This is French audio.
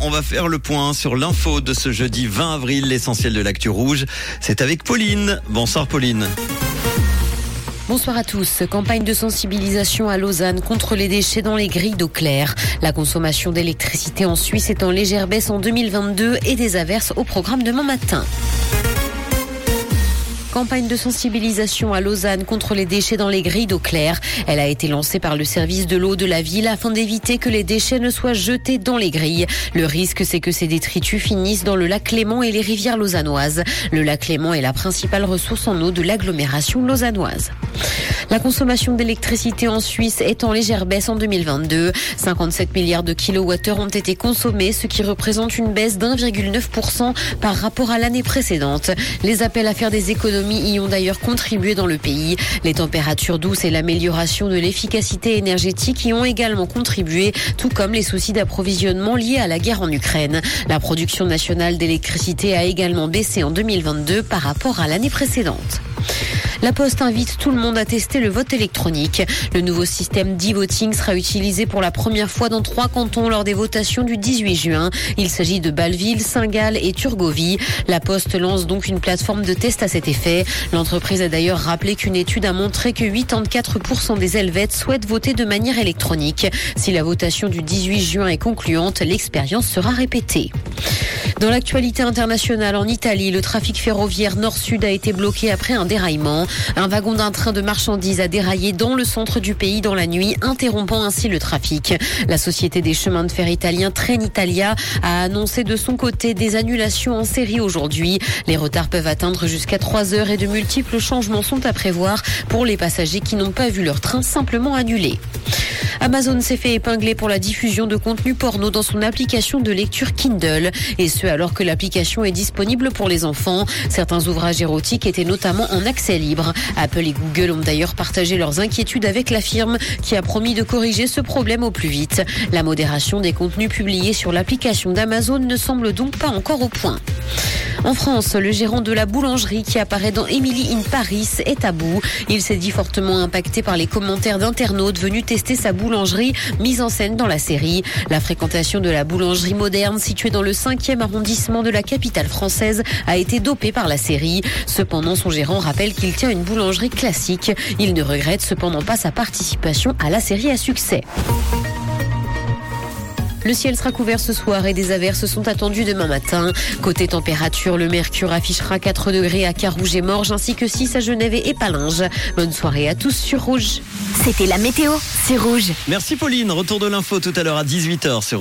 on va faire le point sur l'info de ce jeudi 20 avril, l'essentiel de l'actu rouge. C'est avec Pauline. Bonsoir Pauline. Bonsoir à tous. Campagne de sensibilisation à Lausanne contre les déchets dans les grilles d'eau claire. La consommation d'électricité en Suisse est en légère baisse en 2022 et des averses au programme demain matin. Campagne de sensibilisation à Lausanne contre les déchets dans les grilles d'eau claire. Elle a été lancée par le service de l'eau de la ville afin d'éviter que les déchets ne soient jetés dans les grilles. Le risque, c'est que ces détritus finissent dans le lac Clément et les rivières lausannoises. Le lac Clément est la principale ressource en eau de l'agglomération lausannoise. La consommation d'électricité en Suisse est en légère baisse en 2022. 57 milliards de kilowattheures ont été consommés, ce qui représente une baisse d'1,9% par rapport à l'année précédente. Les appels à faire des économies y ont d'ailleurs contribué dans le pays. Les températures douces et l'amélioration de l'efficacité énergétique y ont également contribué, tout comme les soucis d'approvisionnement liés à la guerre en Ukraine. La production nationale d'électricité a également baissé en 2022 par rapport à l'année précédente. La Poste invite tout le monde à tester le vote électronique. Le nouveau système d'e-voting sera utilisé pour la première fois dans trois cantons lors des votations du 18 juin. Il s'agit de Bâle-Ville, Saint-Gall et Turgovie. La Poste lance donc une plateforme de test à cet effet. L'entreprise a d'ailleurs rappelé qu'une étude a montré que 84% des Helvètes souhaitent voter de manière électronique. Si la votation du 18 juin est concluante, l'expérience sera répétée. Dans l'actualité internationale, en Italie, le trafic ferroviaire nord-sud a été bloqué après un déraillement. Un wagon d'un train de marchandises a déraillé dans le centre du pays dans la nuit, interrompant ainsi le trafic. La société des chemins de fer italien Trenitalia a annoncé de son côté des annulations en série aujourd'hui. Les retards peuvent atteindre jusqu'à 3 heures et de multiples changements sont à prévoir pour les passagers qui n'ont pas vu leur train simplement annulé. Amazon s'est fait épingler pour la diffusion de contenu porno dans son application de lecture Kindle. Et ce, alors que l'application est disponible pour les enfants. Certains ouvrages érotiques étaient notamment en accès libre. Apple et Google ont d'ailleurs partagé leurs inquiétudes avec la firme qui a promis de corriger ce problème au plus vite. La modération des contenus publiés sur l'application d'Amazon ne semble donc pas encore au point. En France, le gérant de la boulangerie qui apparaît dans Emily in Paris est à bout. Il s'est dit fortement impacté par les commentaires d'internautes venus tester sa boulangerie mise en scène dans la série. La fréquentation de la boulangerie moderne située dans le 5e arrondissement de la capitale française a été dopée par la série. Cependant, son gérant rappelle qu'il tient une boulangerie classique. Il ne regrette cependant pas sa participation à la série à succès. Le ciel sera couvert ce soir et des averses sont attendues demain matin. Côté température, le mercure affichera 4 degrés à Carouge et Morges ainsi que 6 à Genève et Palinges. Bonne soirée à tous sur Rouge. C'était la météo, c'est Rouge. Merci Pauline. Retour de l'info tout à l'heure à 18h sur